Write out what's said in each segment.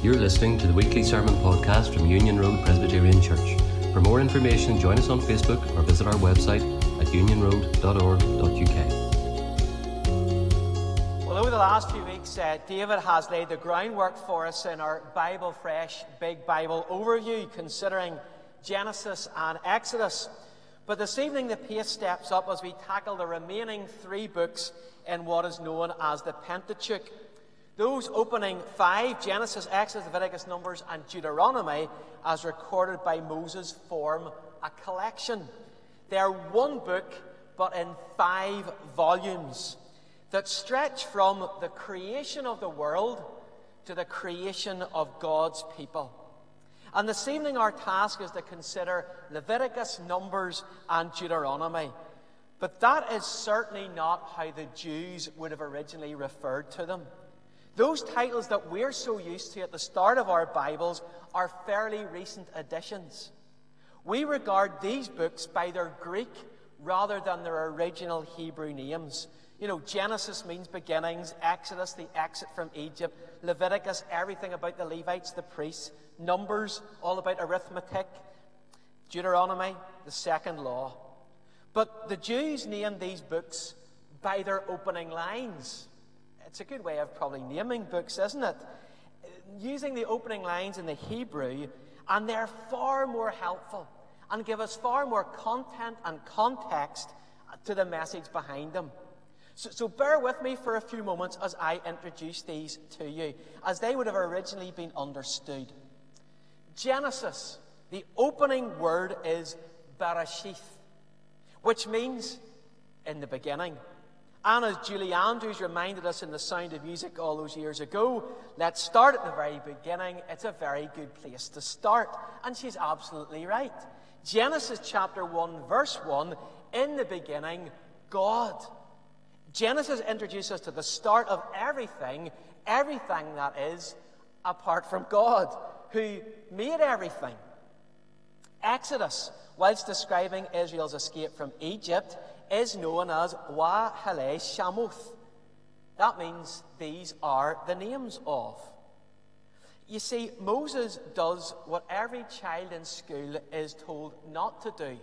You're listening to the weekly sermon podcast from Union Road Presbyterian Church. For more information, join us on Facebook or visit our website at unionroad.org.uk. Well, over the last few weeks, uh, David has laid the groundwork for us in our Bible Fresh Big Bible overview, considering Genesis and Exodus. But this evening, the pace steps up as we tackle the remaining three books in what is known as the Pentateuch. Those opening five Genesis, Exodus, Leviticus, Numbers, and Deuteronomy, as recorded by Moses, form a collection. They are one book, but in five volumes that stretch from the creation of the world to the creation of God's people. And this evening, our task is to consider Leviticus, Numbers, and Deuteronomy. But that is certainly not how the Jews would have originally referred to them. Those titles that we're so used to at the start of our Bibles are fairly recent additions. We regard these books by their Greek rather than their original Hebrew names. You know, Genesis means beginnings, Exodus, the exit from Egypt, Leviticus, everything about the Levites, the priests, Numbers, all about arithmetic, Deuteronomy, the second law. But the Jews named these books by their opening lines. It's a good way of probably naming books, isn't it? Using the opening lines in the Hebrew, and they're far more helpful and give us far more content and context to the message behind them. So, so, bear with me for a few moments as I introduce these to you, as they would have originally been understood. Genesis, the opening word is Bereshith, which means in the beginning. And as Julie Andrews reminded us in The Sound of Music all those years ago, let's start at the very beginning. It's a very good place to start. And she's absolutely right. Genesis chapter 1, verse 1 In the beginning, God. Genesis introduces us to the start of everything, everything that is, apart from God who made everything. Exodus, whilst describing Israel's escape from Egypt, is known as Wa Hale Shamuth. That means these are the names of. You see, Moses does what every child in school is told not to do.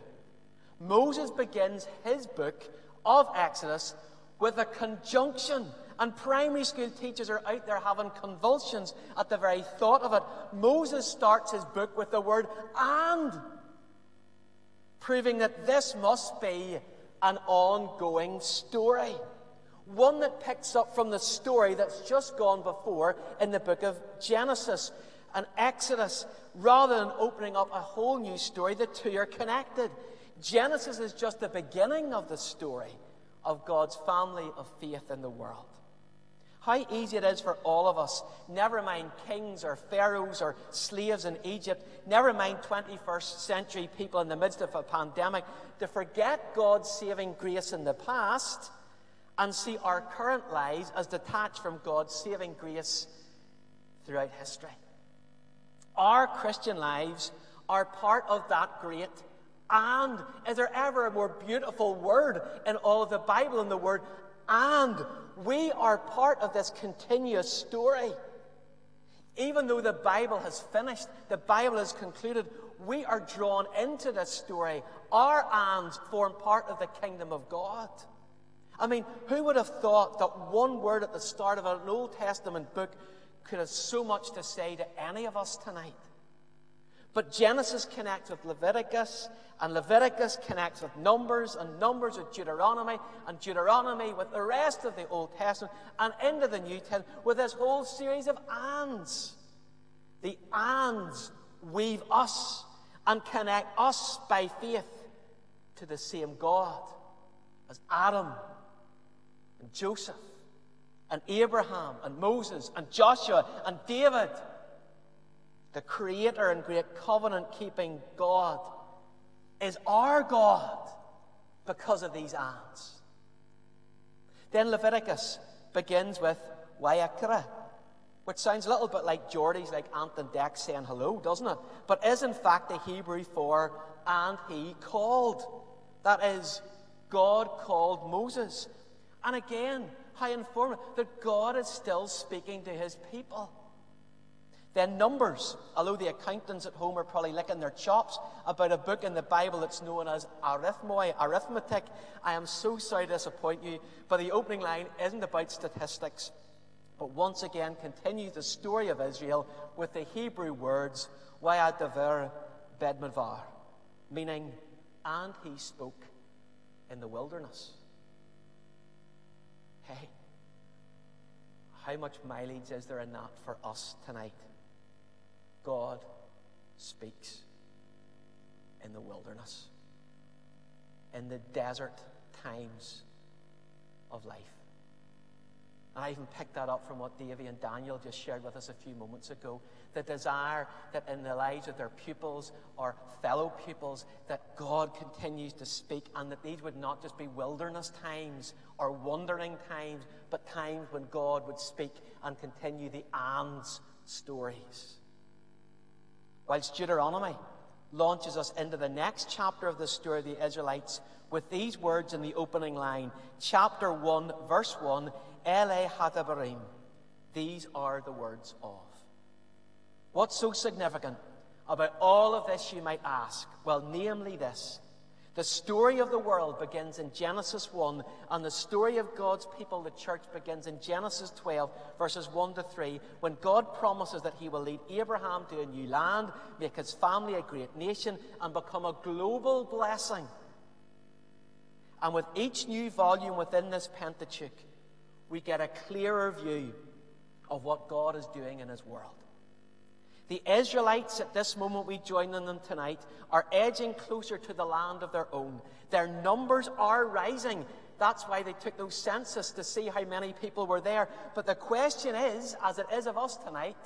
Moses begins his book of Exodus with a conjunction and primary school teachers are out there having convulsions at the very thought of it. Moses starts his book with the word and, proving that this must be an ongoing story. One that picks up from the story that's just gone before in the book of Genesis and Exodus. Rather than opening up a whole new story, the two are connected. Genesis is just the beginning of the story of God's family of faith in the world. How easy it is for all of us, never mind kings or pharaohs or slaves in Egypt, never mind 21st century people in the midst of a pandemic, to forget God's saving grace in the past and see our current lives as detached from God's saving grace throughout history. Our Christian lives are part of that great and is there ever a more beautiful word in all of the Bible than the word and we are part of this continuous story. Even though the Bible has finished, the Bible has concluded, we are drawn into this story. Our hands form part of the kingdom of God. I mean, who would have thought that one word at the start of an Old Testament book could have so much to say to any of us tonight? But Genesis connects with Leviticus, and Leviticus connects with Numbers, and Numbers with Deuteronomy, and Deuteronomy with the rest of the Old Testament, and into the New Testament with this whole series of ands. The ands weave us and connect us by faith to the same God as Adam and Joseph and Abraham and Moses and Joshua and David the creator and great covenant keeping God, is our God because of these ands. Then Leviticus begins with Wayakra, which sounds a little bit like Geordie's, like Ant and Dec saying hello, doesn't it? But is in fact the Hebrew for and he called. That is, God called Moses. And again, how informative that God is still speaking to his people. Then Numbers, although the accountants at home are probably licking their chops about a book in the Bible that's known as arithmoi, arithmetic, I am so sorry to disappoint you, but the opening line isn't about statistics, but once again continues the story of Israel with the Hebrew words, Wayadaver Bedmadvar, meaning, and he spoke in the wilderness. Hey, how much mileage is there in that for us tonight? God speaks in the wilderness, in the desert times of life. And I even picked that up from what Davy and Daniel just shared with us a few moments ago. The desire that in the lives of their pupils or fellow pupils, that God continues to speak and that these would not just be wilderness times or wandering times, but times when God would speak and continue the ands stories. Whilst Deuteronomy launches us into the next chapter of the story of the Israelites with these words in the opening line, chapter 1, verse 1, Ele. These are the words of. What's so significant about all of this, you might ask? Well, namely this the story of the world begins in Genesis 1, and the story of God's people, the church, begins in Genesis 12, verses 1 to 3, when God promises that He will lead Abraham to a new land, make his family a great nation, and become a global blessing. And with each new volume within this Pentateuch, we get a clearer view of what God is doing in His world. The Israelites, at this moment we join in them tonight, are edging closer to the land of their own. Their numbers are rising. That's why they took those census to see how many people were there. But the question is, as it is of us tonight,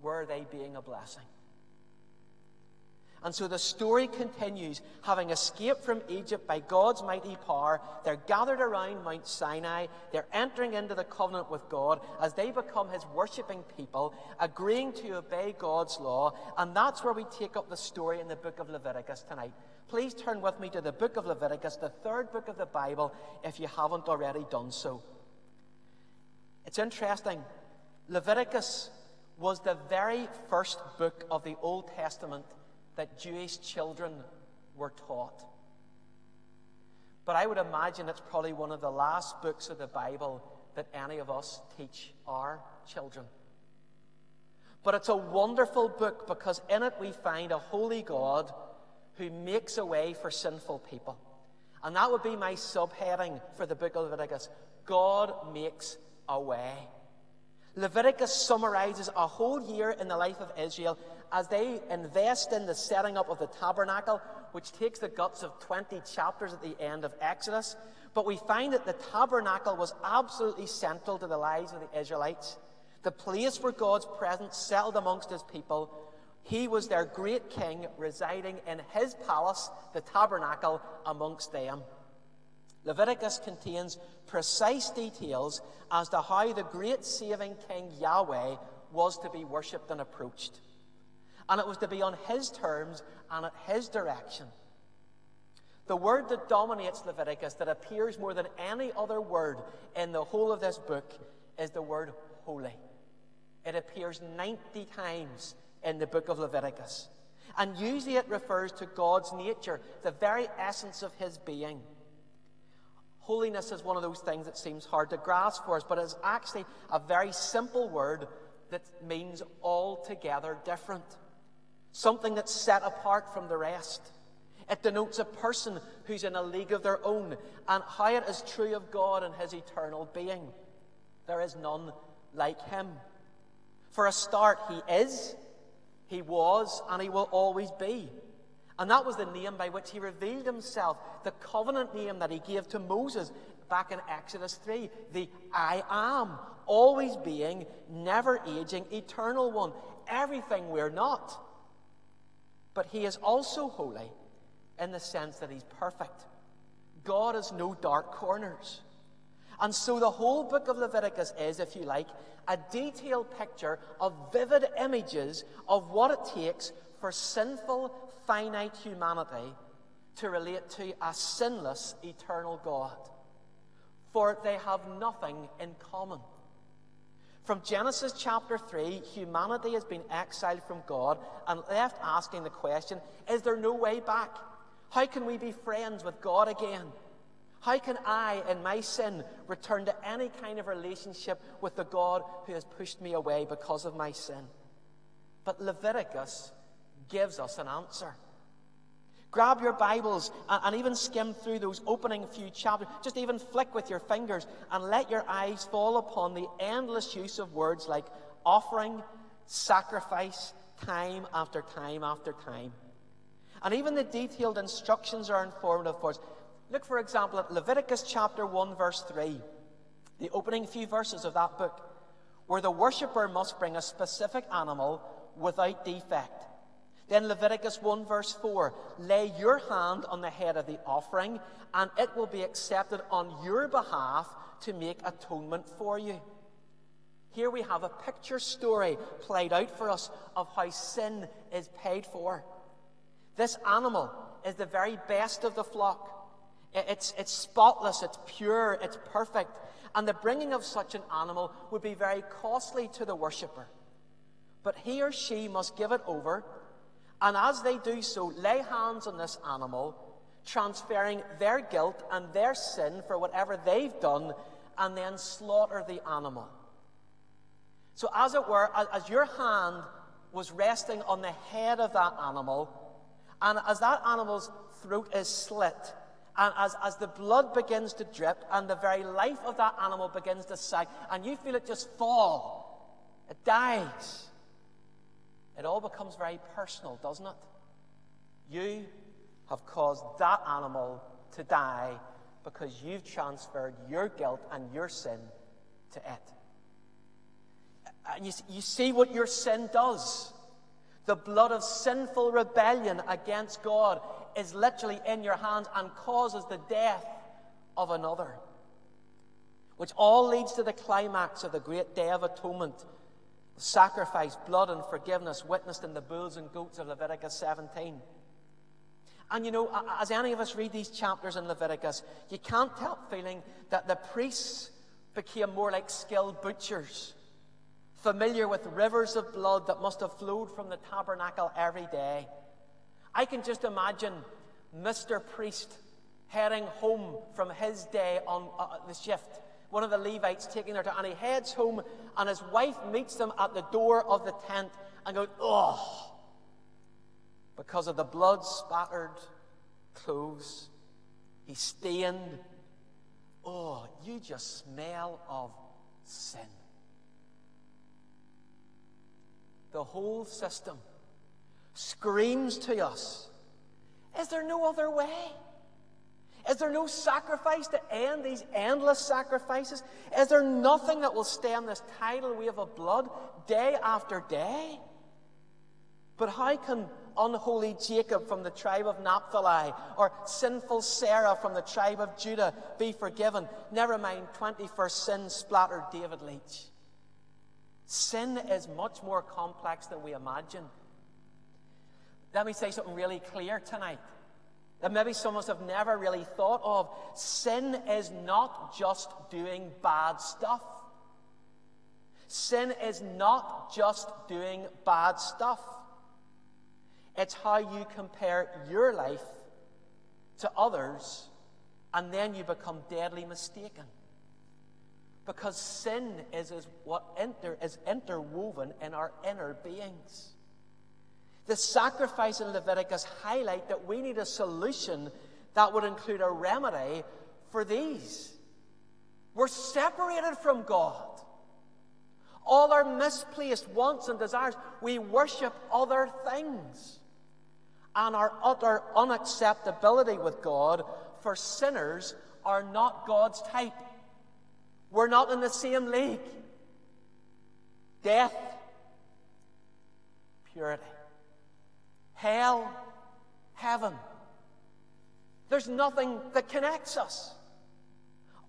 were they being a blessing? And so the story continues. Having escaped from Egypt by God's mighty power, they're gathered around Mount Sinai. They're entering into the covenant with God as they become his worshipping people, agreeing to obey God's law. And that's where we take up the story in the book of Leviticus tonight. Please turn with me to the book of Leviticus, the third book of the Bible, if you haven't already done so. It's interesting. Leviticus was the very first book of the Old Testament that Jewish children were taught. But I would imagine it's probably one of the last books of the Bible that any of us teach our children. But it's a wonderful book because in it we find a holy God who makes a way for sinful people. And that would be my subheading for the book of Leviticus God makes a way. Leviticus summarizes a whole year in the life of Israel as they invest in the setting up of the tabernacle, which takes the guts of 20 chapters at the end of Exodus. But we find that the tabernacle was absolutely central to the lives of the Israelites. The place where God's presence settled amongst his people. He was their great king, residing in his palace, the tabernacle, amongst them. Leviticus contains precise details as to how the great saving King Yahweh was to be worshipped and approached. And it was to be on his terms and at his direction. The word that dominates Leviticus, that appears more than any other word in the whole of this book, is the word holy. It appears 90 times in the book of Leviticus. And usually it refers to God's nature, the very essence of his being. Holiness is one of those things that seems hard to grasp for us, but it's actually a very simple word that means altogether different. Something that's set apart from the rest. It denotes a person who's in a league of their own, and how it is true of God and his eternal being. There is none like him. For a start, he is, he was, and he will always be. And that was the name by which he revealed himself, the covenant name that he gave to Moses back in Exodus 3 the I am, always being, never aging, eternal one, everything we're not. But he is also holy in the sense that he's perfect. God has no dark corners. And so the whole book of Leviticus is, if you like, a detailed picture of vivid images of what it takes for sinful, finite humanity to relate to a sinless, eternal God. For they have nothing in common. From Genesis chapter 3, humanity has been exiled from God and left asking the question Is there no way back? How can we be friends with God again? How can I, in my sin, return to any kind of relationship with the God who has pushed me away because of my sin? But Leviticus gives us an answer. Grab your Bibles and, and, even skim through those opening few chapters. Just even flick with your fingers and let your eyes fall upon the endless use of words like offering, sacrifice, time after time after time. And even the detailed instructions are informative for us. Look, for example, at Leviticus chapter 1, verse 3, the opening few verses of that book, where the worshipper must bring a specific animal without defect. Then Leviticus 1, verse 4 lay your hand on the head of the offering, and it will be accepted on your behalf to make atonement for you. Here we have a picture story played out for us of how sin is paid for. This animal is the very best of the flock. It's, it's spotless, it's pure, it's perfect. And the bringing of such an animal would be very costly to the worshipper. But he or she must give it over and as they do so, lay hands on this animal, transferring their guilt and their sin for whatever they've done, and then slaughter the animal. So, as it were, as your hand was resting on the head of that animal, and as that animal's throat is slit, and as, as the blood begins to drip, and the very life of that animal begins to sag, and you feel it just fall, it dies. It all becomes very personal, doesn't it? You have caused that animal to die because you've transferred your guilt and your sin to it. And you, you see what your sin does. The blood of sinful rebellion against God is literally in your hands and causes the death of another. Which all leads to the climax of the great day of atonement sacrifice, blood, and forgiveness witnessed in the bulls and goats of Leviticus 17. And you know, as any of us read these chapters in Leviticus, you can't help feeling that the priests became more like skilled butchers, familiar with rivers of blood that must have flowed from the tabernacle every day. I can just imagine Mr. Priest heading home from his day on uh, the shift one of the Levites taking her to, and he heads home, and his wife meets them at the door of the tent and goes, Oh, because of the blood spattered clothes, he's stained. Oh, you just smell of sin. The whole system screams to us Is there no other way? Is there no sacrifice to end these endless sacrifices? Is there nothing that will stem this tidal wave of blood day after day? But how can unholy Jacob from the tribe of Naphtali or sinful Sarah from the tribe of Judah be forgiven? Never mind 21st sin splattered David Leach. Sin is much more complex than we imagine. Let me say something really clear tonight that maybe some of us have never really thought of. Sin is not just doing bad stuff. Sin is not just doing bad stuff. It's how you compare your life to others, and then you become deadly mistaken. Because sin is, is what inter, is interwoven in our inner beings. The sacrifice in Leviticus highlight that we need a solution that would include a remedy for these. We're separated from God. All our misplaced wants and desires, we worship other things. And our utter unacceptability with God for sinners are not God's type. We're not in the same league. Death, purity hell, heaven. There's nothing that connects us.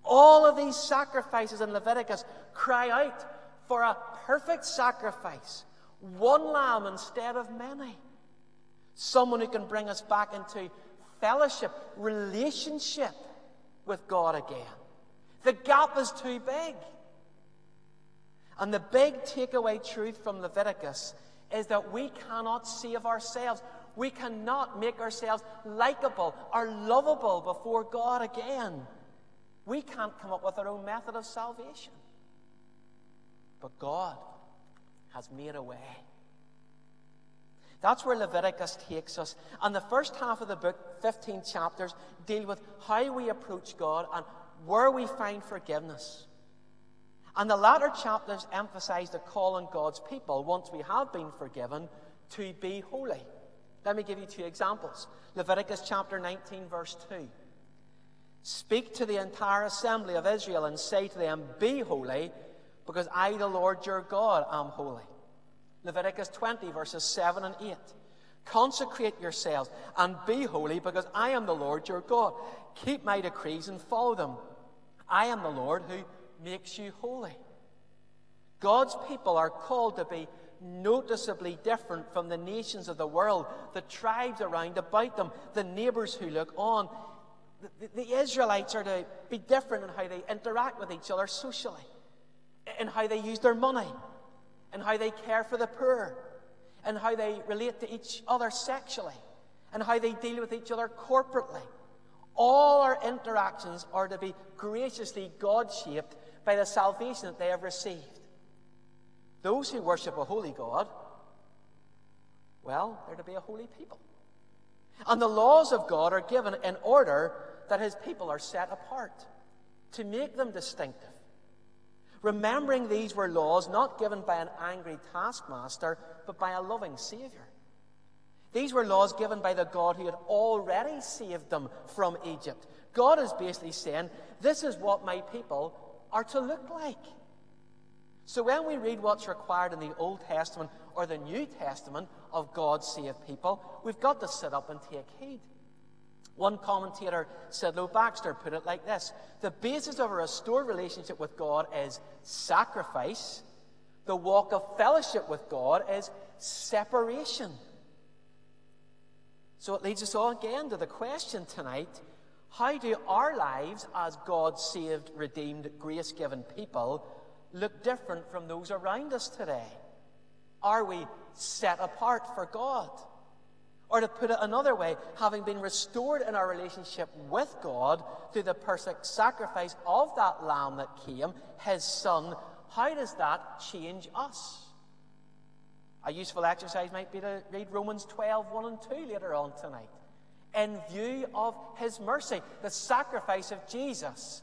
All of these sacrifices in Leviticus cry out for a perfect sacrifice, one lamb instead of many. Someone who can bring us back into fellowship, relationship with God again. The gap is too big. And the big takeaway truth from Leviticus is that we cannot save ourselves. We cannot make ourselves likable or lovable before God again. We can't come up with our own method of salvation. But God has made a way. That's where Leviticus takes us. And the first half of the book, 15 chapters, deal with how we approach God and where we find forgiveness. And the latter chapters emphasize the call on God's people, once we have been forgiven, to be holy. Let me give you two examples. Leviticus chapter 19, verse 2. Speak to the entire assembly of Israel and say to them, Be holy, because I, the Lord your God, am holy. Leviticus 20, verses 7 and 8. Consecrate yourselves and be holy, because I am the Lord your God. Keep my decrees and follow them. I am the Lord who makes you holy. God's people are called to be noticeably different from the nations of the world, the tribes around about them, the neighbors who look on. The, the, Israelites are to be different in how they interact with each other socially, in how they use their money, in how they care for the poor, and how they relate to each other sexually, and how they deal with each other corporately. All our interactions are to be graciously God shaped by the salvation that they have received. Those who worship a holy God, well, they're to be a holy people. And the laws of God are given in order that his people are set apart, to make them distinctive. Remembering these were laws not given by an angry taskmaster, but by a loving Saviour. These were laws given by the God who had already saved them from Egypt. God is basically saying, This is what my people are to look like. So when we read what's required in the Old Testament or the New Testament of God's saved people, we've got to sit up and take heed. One commentator, Sidlow Baxter, put it like this The basis of a restored relationship with God is sacrifice, the walk of fellowship with God is separation. So it leads us all again to the question tonight how do our lives as God saved, redeemed, grace given people look different from those around us today? Are we set apart for God? Or to put it another way, having been restored in our relationship with God through the perfect sacrifice of that lamb that came, his son, how does that change us? A useful exercise might be to read Romans 12, 1 and 2 later on tonight in view of his mercy, the sacrifice of Jesus?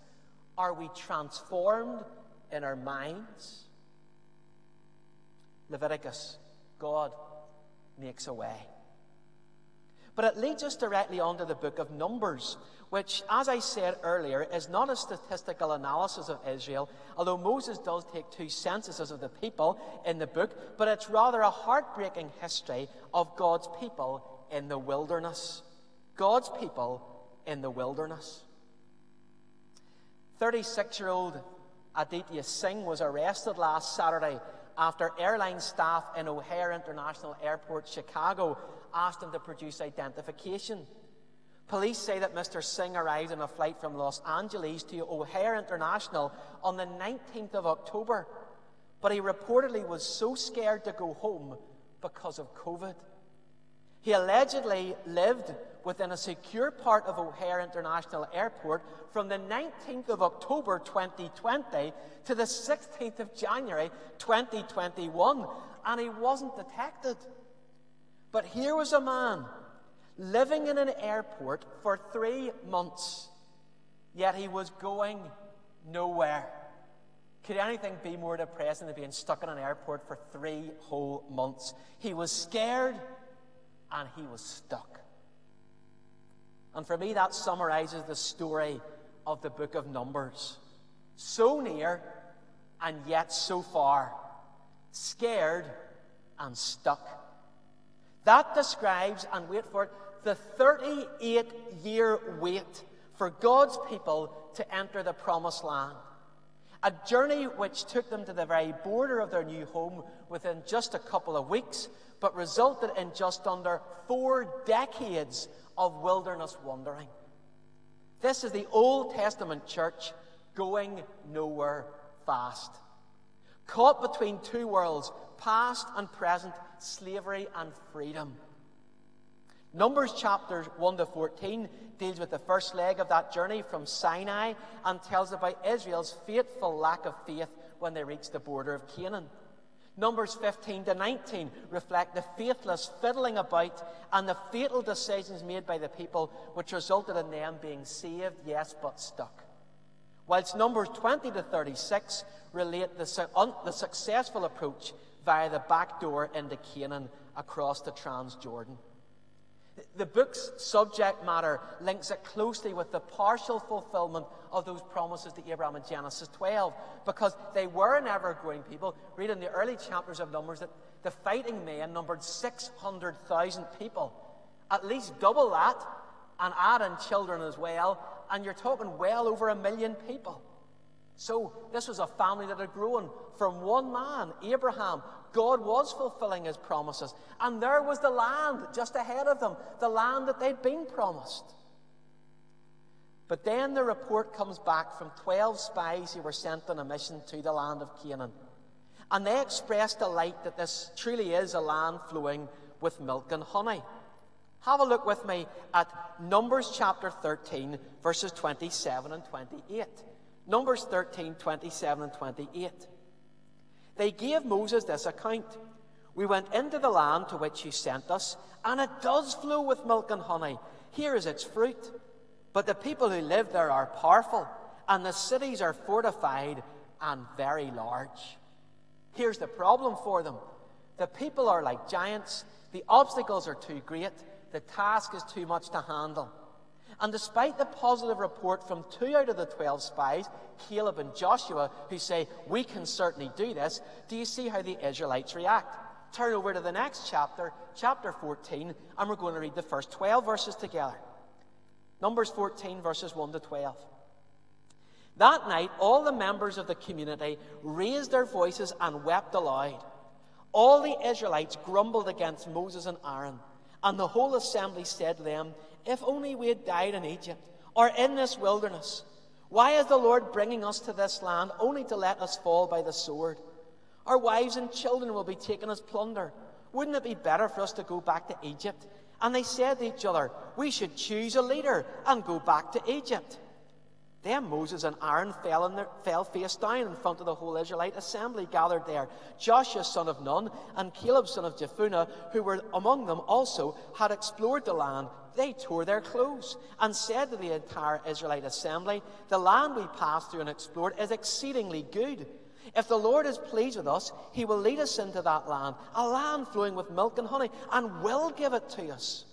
Are we transformed in our minds? Leviticus, God makes a way. But it leads us directly onto the book of Numbers, which, as I said earlier, is not a statistical analysis of Israel, although Moses does take two censuses of the people in the book, but it's rather a heartbreaking history of God's people in the wilderness. God's people in the wilderness. 36 year old Aditya Singh was arrested last Saturday after airline staff in O'Hare International Airport, Chicago, asked him to produce identification. Police say that Mr. Singh arrived on a flight from Los Angeles to O'Hare International on the 19th of October, but he reportedly was so scared to go home because of COVID. He allegedly lived within a secure part of O'Hare International Airport from the 19th of October 2020 to the 16th of January 2021, and he wasn't detected. But here was a man living in an airport for three months, yet he was going nowhere. Could anything be more depressing than being stuck in an airport for three whole months? He was scared and he was stuck. And for me, that summarizes the story of the book of Numbers. So near and yet so far, scared and stuck. That describes, and wait for it, the 38 year wait for God's people to enter the promised land. A journey which took them to the very border of their new home within just a couple of weeks, but resulted in just under four decades of wilderness wandering. This is the Old Testament church going nowhere fast. caught between two worlds, past and present, slavery and freedom. Numbers chapters 1 to 14 deals with the first leg of that journey from Sinai and tells about Israel's fateful lack of faith when they reached the border of Canaan. Numbers 15 to 19 reflect the faithless fiddling about and the fatal decisions made by the people, which resulted in them being saved, yes, but stuck. Whilst Numbers 20 to 36 relate the, un, the successful approach via the back door into Canaan across the Transjordan. The book's subject matter links it closely with the partial fulfillment of those promises to Abraham in Genesis 12, because they were an ever growing people. Read in the early chapters of Numbers that the fighting men numbered 600,000 people, at least double that, and add in children as well, and you're talking well over a million people. So, this was a family that had grown from one man, Abraham. God was fulfilling his promises. And there was the land just ahead of them, the land that they'd been promised. But then the report comes back from 12 spies who were sent on a mission to the land of Canaan. And they expressed delight that this truly is a land flowing with milk and honey. Have a look with me at Numbers chapter 13, verses 27 and 28. Numbers 13, 27 and 28. They gave Moses this account We went into the land to which you sent us, and it does flow with milk and honey. Here is its fruit. But the people who live there are powerful, and the cities are fortified and very large. Here's the problem for them the people are like giants, the obstacles are too great, the task is too much to handle. And despite the positive report from two out of the 12 spies, Caleb and Joshua, who say, We can certainly do this, do you see how the Israelites react? Turn over to the next chapter, chapter 14, and we're going to read the first 12 verses together. Numbers 14, verses 1 to 12. That night, all the members of the community raised their voices and wept aloud. All the Israelites grumbled against Moses and Aaron, and the whole assembly said to them, if only we had died in Egypt or in this wilderness. Why is the Lord bringing us to this land only to let us fall by the sword? Our wives and children will be taken as plunder. Wouldn't it be better for us to go back to Egypt? And they said to each other, We should choose a leader and go back to Egypt. Then Moses and Aaron fell, their, fell face down in front of the whole Israelite assembly gathered there. Joshua, son of Nun, and Caleb, son of Jephunneh, who were among them also, had explored the land. They tore their clothes and said to the entire Israelite assembly, The land we passed through and explored is exceedingly good. If the Lord is pleased with us, he will lead us into that land, a land flowing with milk and honey, and will give it to us.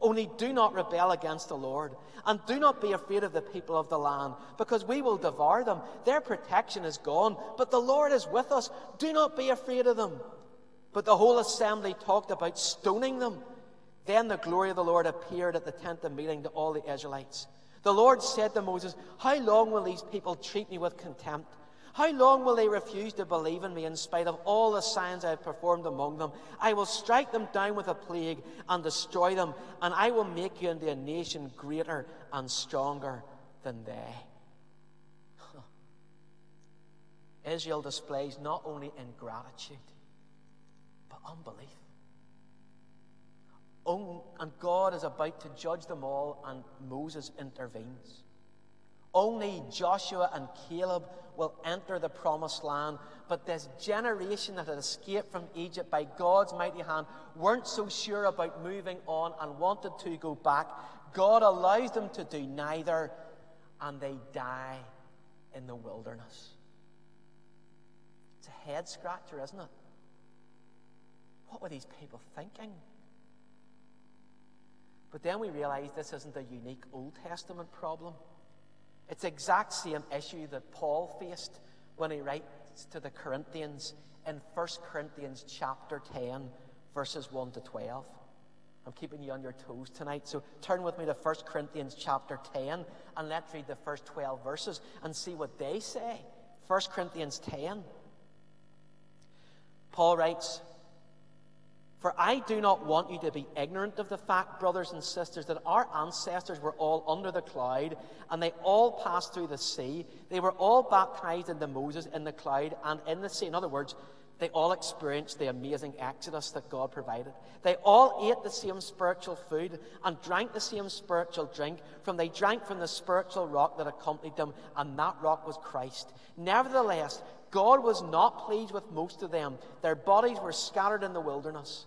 Only do not rebel against the Lord, and do not be afraid of the people of the land, because we will devour them. Their protection is gone, but the Lord is with us. Do not be afraid of them. But the whole assembly talked about stoning them. Then the glory of the Lord appeared at the tent of meeting to all the Israelites. The Lord said to Moses, How long will these people treat me with contempt? How long will they refuse to believe in me in spite of all the signs I have performed among them? I will strike them down with a plague and destroy them, and I will make you into a nation greater and stronger than they. Israel displays not only ingratitude, but unbelief. Oh, and God is about to judge them all, and Moses intervenes. Only Joshua and Caleb will enter the promised land. But this generation that had escaped from Egypt by God's mighty hand weren't so sure about moving on and wanted to go back. God allows them to do neither, and they die in the wilderness. It's a head scratcher, isn't it? What were these people thinking? But then we realize this isn't a unique Old Testament problem. It's the exact same issue that Paul faced when he writes to the Corinthians in 1 Corinthians chapter 10, verses 1 to 12. I'm keeping you on your toes tonight, so turn with me to 1 Corinthians chapter 10 and let's read the first 12 verses and see what they say. 1 Corinthians 10. Paul writes, For I do not want you to be ignorant of the fact, brothers and sisters, that our ancestors were all under the cloud, and they all passed through the sea. They were all baptized into Moses in the cloud and in the sea. In other words, they all experienced the amazing exodus that God provided. They all ate the same spiritual food and drank the same spiritual drink. From they drank from the spiritual rock that accompanied them, and that rock was Christ. Nevertheless, God was not pleased with most of them. Their bodies were scattered in the wilderness.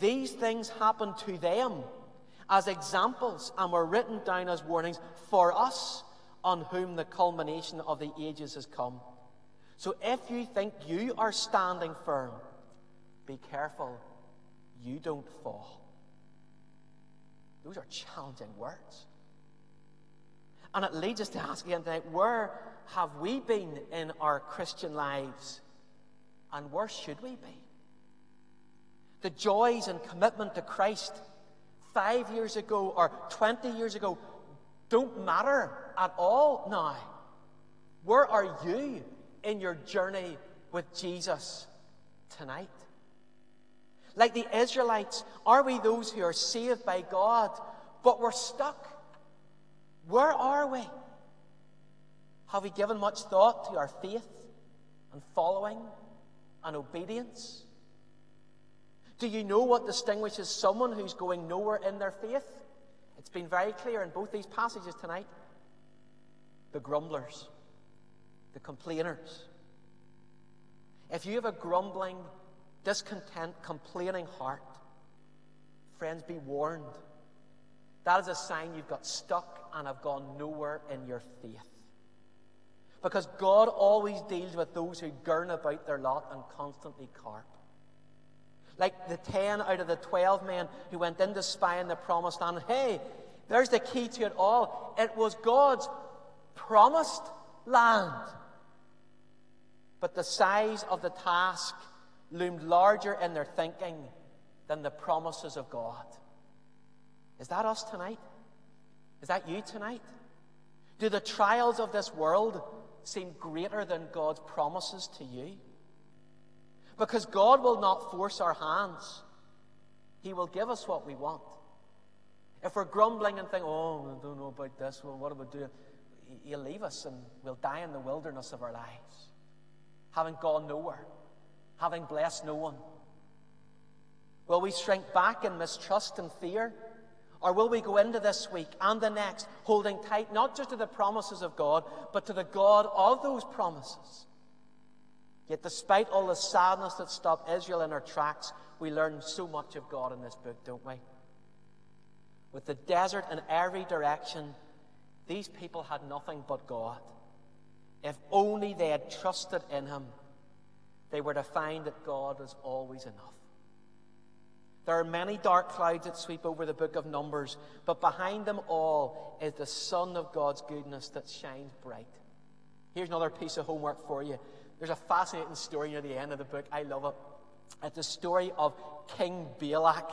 These things happened to them as examples and were written down as warnings for us on whom the culmination of the ages has come. So if you think you are standing firm, be careful you don't fall. Those are challenging words. And it leads us to ask again tonight where have we been in our Christian lives? And where should we be? The joys and commitment to Christ five years ago or 20 years ago don't matter at all now. Where are you in your journey with Jesus tonight? Like the Israelites, are we those who are saved by God, but we're stuck? Where are we? Have we given much thought to our faith and following and obedience? Do you know what distinguishes someone who's going nowhere in their faith? It's been very clear in both these passages tonight. The grumblers, the complainers. If you have a grumbling, discontent, complaining heart, friends, be warned. That is a sign you've got stuck and have gone nowhere in your faith. Because God always deals with those who gurn about their lot and constantly carp like the 10 out of the 12 men who went in to spy in the promised land. Hey, there's the key to it all. It was God's promised land. But the size of the task loomed larger in their thinking than the promises of God. Is that us tonight? Is that you tonight? Do the trials of this world seem greater than God's promises to you? Because God will not force our hands, He will give us what we want. If we're grumbling and think, oh, I don't know about this, well, what do we do? He'll leave us and we'll die in the wilderness of our lives, having gone nowhere, having blessed no one. Will we shrink back in mistrust and fear? Or will we go into this week and the next holding tight not just to the promises of God, but to the God of those promises? Yet, despite all the sadness that stopped Israel in her tracks, we learn so much of God in this book, don't we? With the desert in every direction, these people had nothing but God. If only they had trusted in Him, they were to find that God is always enough. There are many dark clouds that sweep over the book of Numbers, but behind them all is the sun of God's goodness that shines bright. Here's another piece of homework for you. There's a fascinating story near the end of the book. I love it. It's the story of King Balak,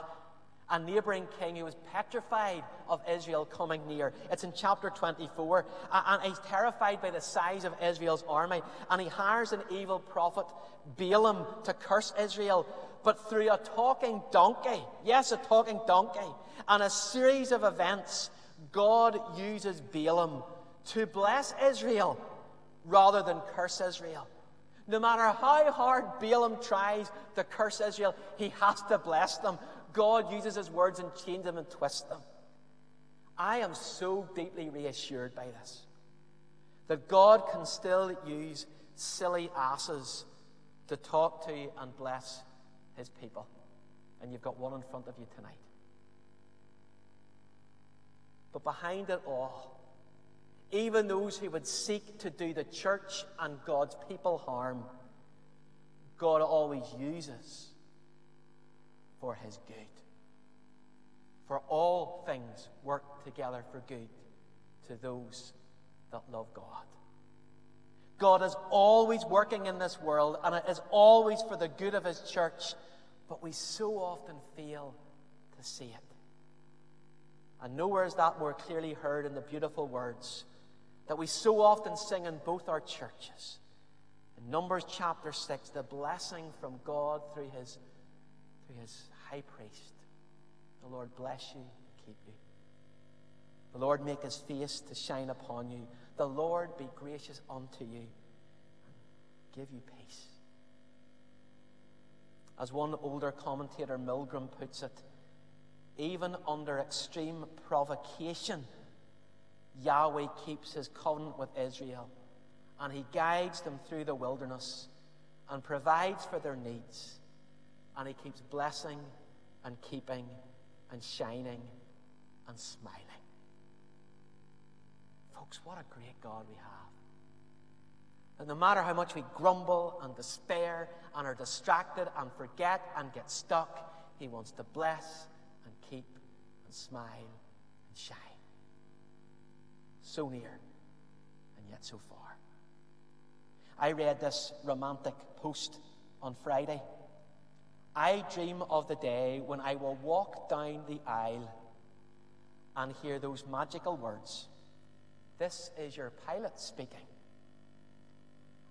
a neighboring king who was petrified of Israel coming near. It's in chapter 24. And he's terrified by the size of Israel's army. And he hires an evil prophet, Balaam, to curse Israel, but through a talking donkey. Yes, a talking donkey. And a series of events, God uses Balaam to bless Israel rather than curse Israel. No matter how hard Balaam tries to curse Israel, he has to bless them. God uses his words and changes them and twists them. I am so deeply reassured by this that God can still use silly asses to talk to and bless his people. And you've got one in front of you tonight. But behind it all, even those who would seek to do the church and God's people harm, God always uses for his good. For all things work together for good to those that love God. God is always working in this world, and it is always for the good of His church, but we so often fail to see it. And nowhere is that more clearly heard in the beautiful words that we so often sing in both our churches. In Numbers chapter 6, the blessing from God through His, through his high priest. The Lord bless you and keep you. The Lord make his face to shine upon you. The Lord be gracious unto you and give you peace. As one older commentator, Milgrom, puts it, even under extreme provocation, Yahweh keeps his covenant with Israel and he guides them through the wilderness and provides for their needs. And he keeps blessing and keeping and shining and smiling. Folks, what a great God we have. And no matter how much we grumble and despair and are distracted and forget and get stuck, He wants to bless and keep and smile and shine. So near and yet so far. I read this romantic post on Friday. I dream of the day when I will walk down the aisle and hear those magical words this is your pilot speaking.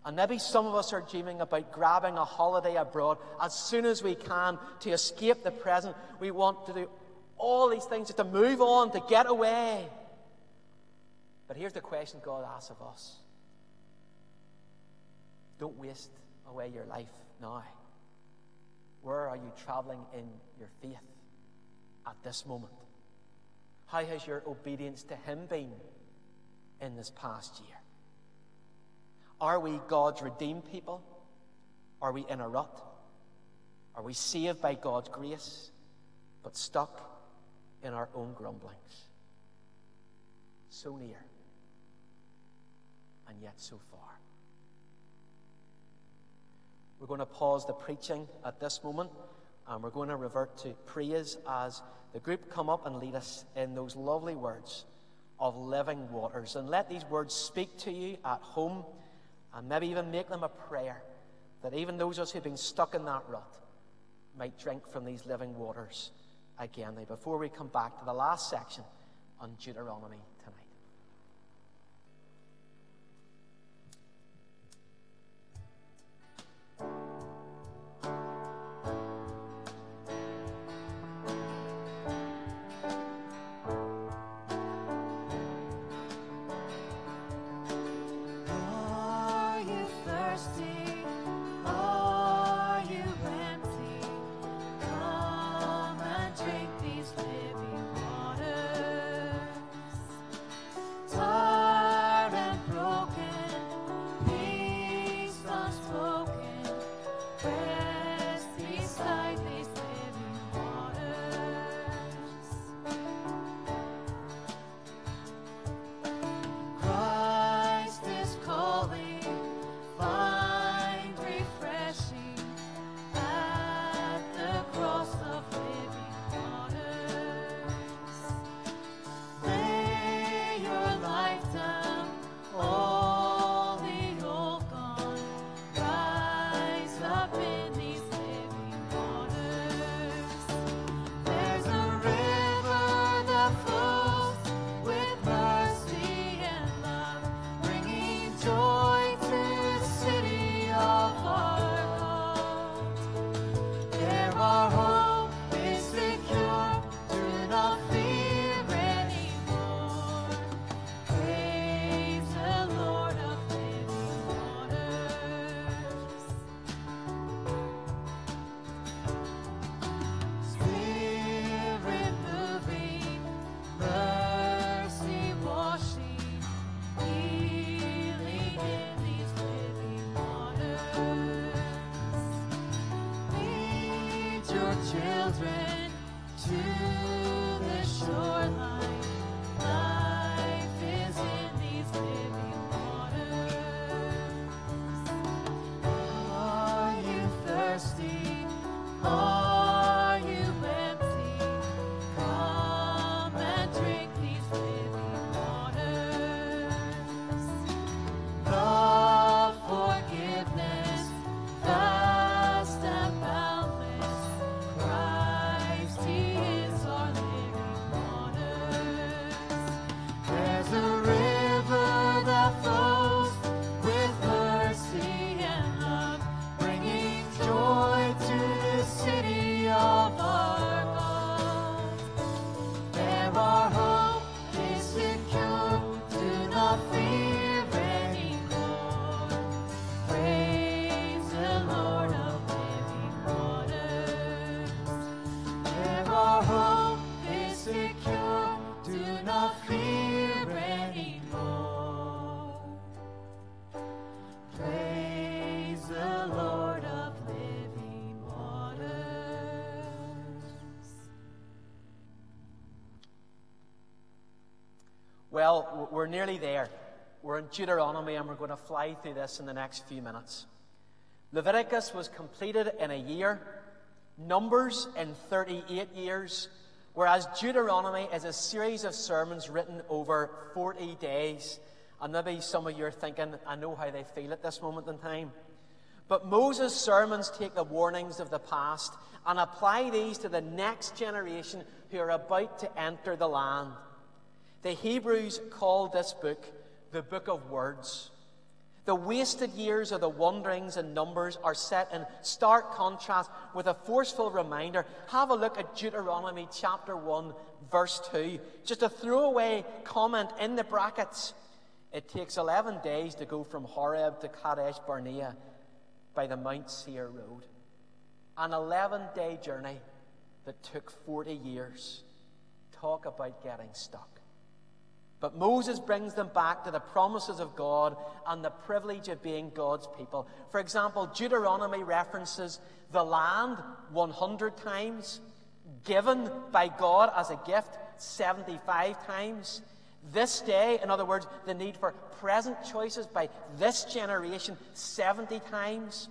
And maybe some of us are dreaming about grabbing a holiday abroad as soon as we can to escape the present. We want to do all these things just to move on, to get away. But here's the question God asks of us Don't waste away your life now. Where are you traveling in your faith at this moment? How has your obedience to Him been? in this past year? Are we God's redeemed people? Are we in a rut? Are we saved by God's grace, but stuck in our own grumblings? So near, and yet so far. We're going to pause the preaching at this moment, and we're going to revert to praise as the group come up and lead us in those lovely words of living waters. And let these words speak to you at home and maybe even make them a prayer that even those of us who've been stuck in that rut might drink from these living waters again. Before we come back to the last section on Deuteronomy we're nearly there. We're in Deuteronomy and we're going to fly through this in the next few minutes. Leviticus was completed in a year, Numbers in 38 years, whereas Deuteronomy is a series of sermons written over 40 days. And maybe some of you are thinking, I know how they feel at this moment in time. But Moses' sermons take the warnings of the past and apply these to the next generation who are about to enter the land. The Hebrews called this book the Book of Words. The wasted years of the wanderings and numbers are set in stark contrast with a forceful reminder. Have a look at Deuteronomy chapter 1, verse 2. Just a throwaway comment in the brackets. It takes 11 days to go from Horeb to Kadesh Barnea by the Mount Seir road. An 11 day journey that took 40 years. Talk about getting stuck. But Moses brings them back to the promises of God and the privilege of being God's people. For example, Deuteronomy references the land 100 times, given by God as a gift 75 times. This day, in other words, the need for present choices by this generation 70 times,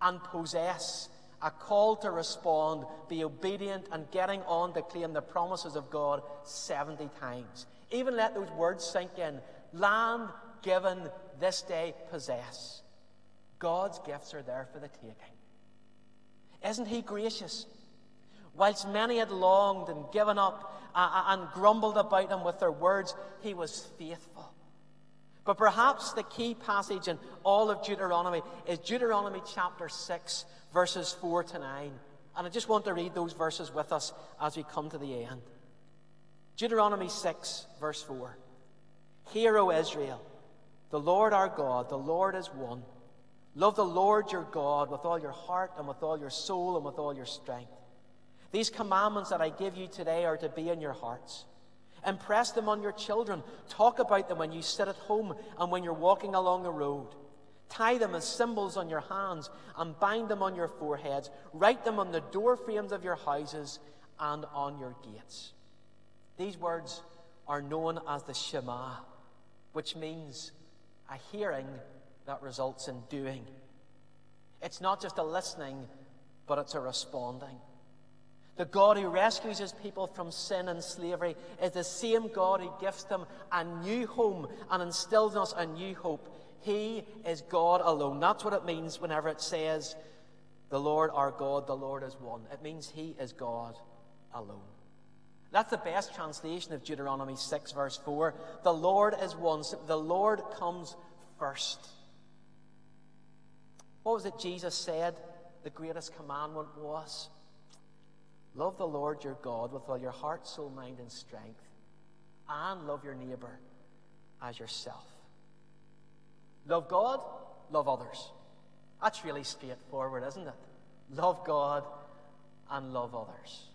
and possess a call to respond, be obedient, and getting on to claim the promises of God 70 times. Even let those words sink in. Land given this day possess. God's gifts are there for the taking. Isn't He gracious? Whilst many had longed and given up uh, uh, and grumbled about Him with their words, He was faithful. But perhaps the key passage in all of Deuteronomy is Deuteronomy chapter 6, verses 4 to 9. And I just want to read those verses with us as we come to the end. Deuteronomy 6, verse 4. Hear, O Israel, the Lord our God, the Lord is one. Love the Lord your God with all your heart and with all your soul and with all your strength. These commandments that I give you today are to be in your hearts. Impress them on your children. Talk about them when you sit at home and when you're walking along the road. Tie them as symbols on your hands and bind them on your foreheads. Write them on the door frames of your houses and on your gates. These words are known as the Shema, which means a hearing that results in doing. It's not just a listening, but it's a responding. The God who rescues his people from sin and slavery is the same God who gives them a new home and instills in us a new hope. He is God alone. That's what it means whenever it says, The Lord our God, the Lord is one. It means He is God alone. That's the best translation of Deuteronomy 6, verse 4. The Lord is one. The Lord comes first. What was it Jesus said the greatest commandment was? Love the Lord your God with all your heart, soul, mind, and strength, and love your neighbor as yourself. Love God, love others. That's really straightforward, isn't it? Love God and love others.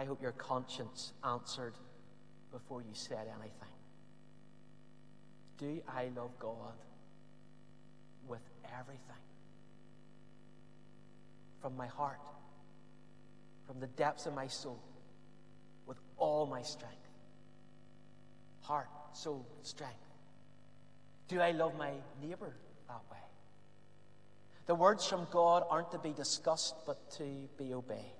I hope your conscience answered before you said anything. Do I love God with everything? From my heart, from the depths of my soul, with all my strength. Heart, soul, strength. Do I love my neighbor that way? The words from God aren't to be discussed, but to be obeyed.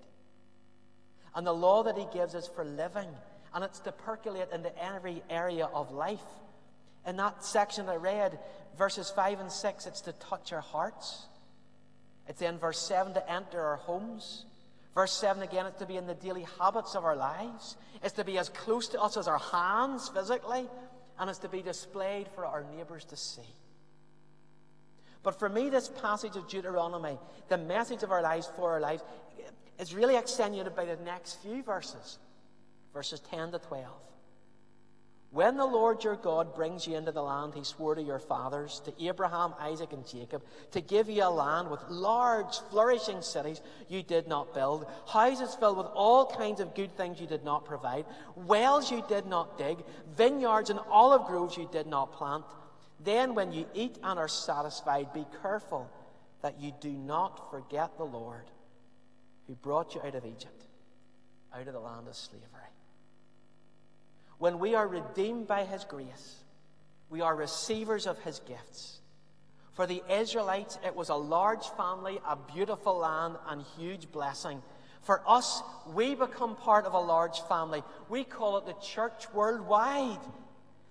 And the law that He gives is for living, and it's to percolate into every area of life. In that section I read, verses 5 and 6, it's to touch our hearts. It's in verse 7 to enter our homes. Verse 7 again, it's to be in the daily habits of our lives. It's to be as close to us as our hands physically, and it's to be displayed for our neighbours to see. But for me, this passage of Deuteronomy, the message of our lives for our lives, is really accentuated by the next few verses, verses 10 to 12. When the Lord your God brings you into the land he swore to your fathers, to Abraham, Isaac, and Jacob, to give you a land with large, flourishing cities you did not build, houses filled with all kinds of good things you did not provide, wells you did not dig, vineyards and olive groves you did not plant, then when you eat and are satisfied, be careful that you do not forget the Lord who brought you out of Egypt, out of the land of slavery. When we are redeemed by his grace, we are receivers of his gifts. For the Israelites, it was a large family, a beautiful land, and huge blessing. For us, we become part of a large family. We call it the church worldwide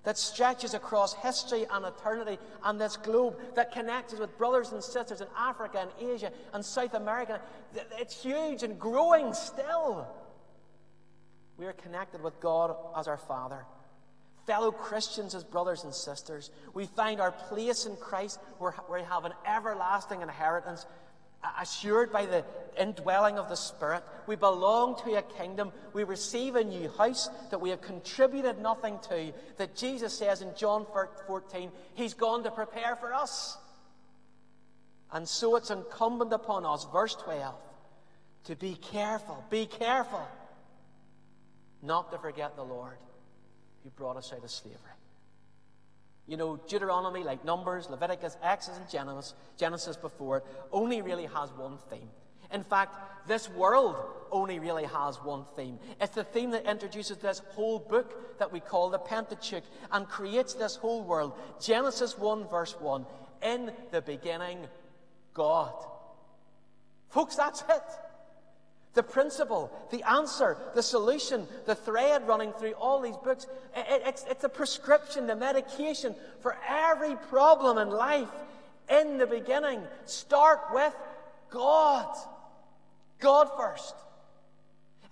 that stretches across history and eternity and this globe that connects us with brothers and sisters in Africa and Asia and South America. It's huge and growing still. We are connected with God as our Father fellow Christians as brothers and sisters. We find our place in Christ where we have an everlasting inheritance assured by the indwelling of the Spirit. We belong to a kingdom. We receive a new house that we have contributed nothing to. That Jesus says in John 14, He's gone to prepare for us. And so it's incumbent upon us, verse 12, to be careful, be careful not to forget the Lord who brought us out of slavery. You know, Deuteronomy, like Numbers, Leviticus, Exodus, and Genesis, Genesis before it, only really has one theme. In fact, this world only really has one theme. It's the theme that introduces this whole book that we call the Pentateuch and creates this whole world. Genesis 1, verse 1. In the beginning, God. Folks, that's it. The principle, the answer, the solution, the thread running through all these books. It's, it's a prescription, the medication for every problem in life. In the beginning, start with God. God first.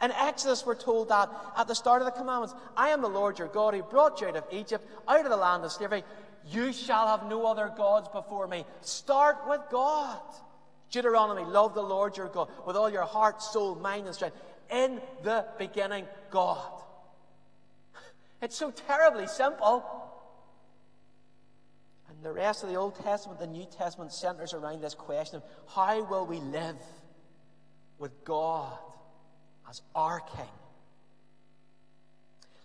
In Exodus, we're told that at the start of the commandments I am the Lord your God who brought you out of Egypt, out of the land of slavery. You shall have no other gods before me. Start with God. Deuteronomy, love the Lord your God with all your heart, soul, mind, and strength. In the beginning, God. It's so terribly simple. And the rest of the Old Testament, the New Testament centers around this question of how will we live with God as our King?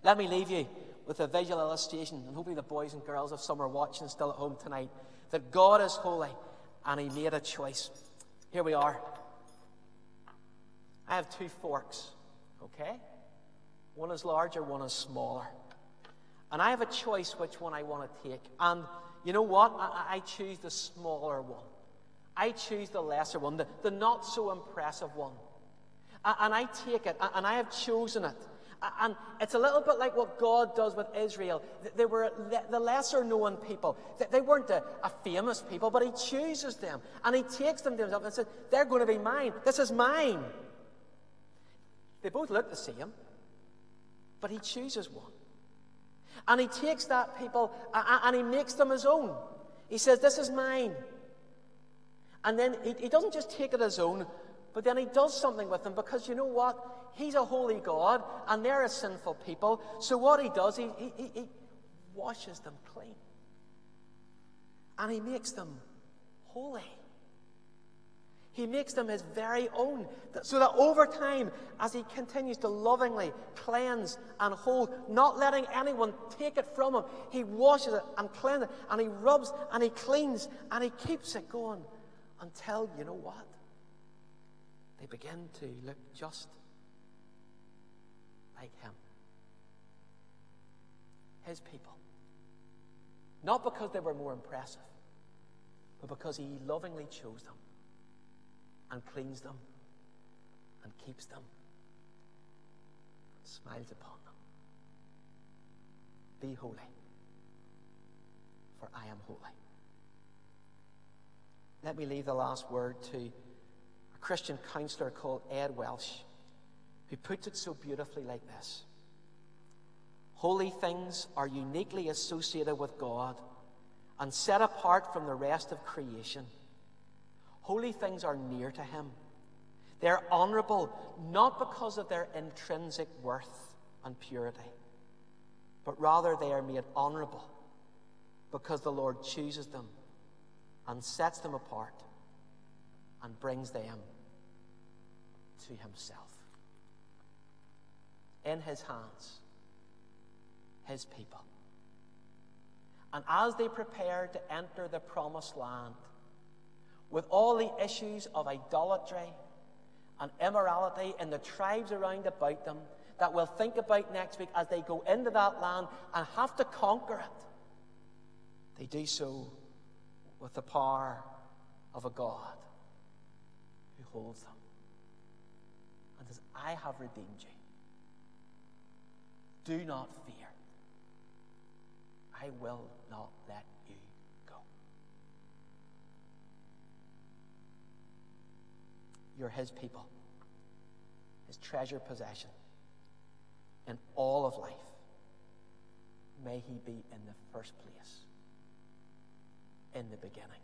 Let me leave you with a visual illustration, and hopefully the boys and girls, if some are watching still at home tonight, that God is holy and He made a choice. Here we are. I have two forks, okay? One is larger, one is smaller. And I have a choice which one I want to take. And you know what? I, I choose the smaller one. I choose the lesser one, the, the not so impressive one. And I take it, and I have chosen it. And it's a little bit like what God does with Israel. They were the lesser known people. They weren't a, a, famous people, but He chooses them. And He takes them to Himself and says, They're going to be mine. This is mine. They both look the same, but He chooses one. And He takes that people and He makes them His own. He says, This is mine. And then He, he doesn't just take it as own, but then He does something with them because you know what? He's a holy God, and they're a sinful people. So what he does, he, he, he washes them clean. And he makes them holy. He makes them his very own. So that over time, as he continues to lovingly cleanse and hold, not letting anyone take it from him, he washes it and cleanses it, and he rubs and he cleans and he keeps it going until, you know what? They begin to look just like him. His people. Not because they were more impressive, but because he lovingly chose them and cleans them and keeps them and smiles upon them. Be holy, for I am holy. Let me leave the last word to a Christian counselor called Ed Welch who puts it so beautifully like this Holy things are uniquely associated with God and set apart from the rest of creation. Holy things are near to Him. They're honorable not because of their intrinsic worth and purity, but rather they are made honorable because the Lord chooses them and sets them apart and brings them to Himself in his hands his people. And as they prepare to enter the promised land, with all the issues of idolatry and immorality in the tribes around about them that we'll think about next week as they go into that land and have to conquer it, they do so with the power of a God who holds them and says, I have redeemed you. Do not fear. I will not let you go. You're his people, his treasure possession and all of life. May he be in the first place, in the beginning.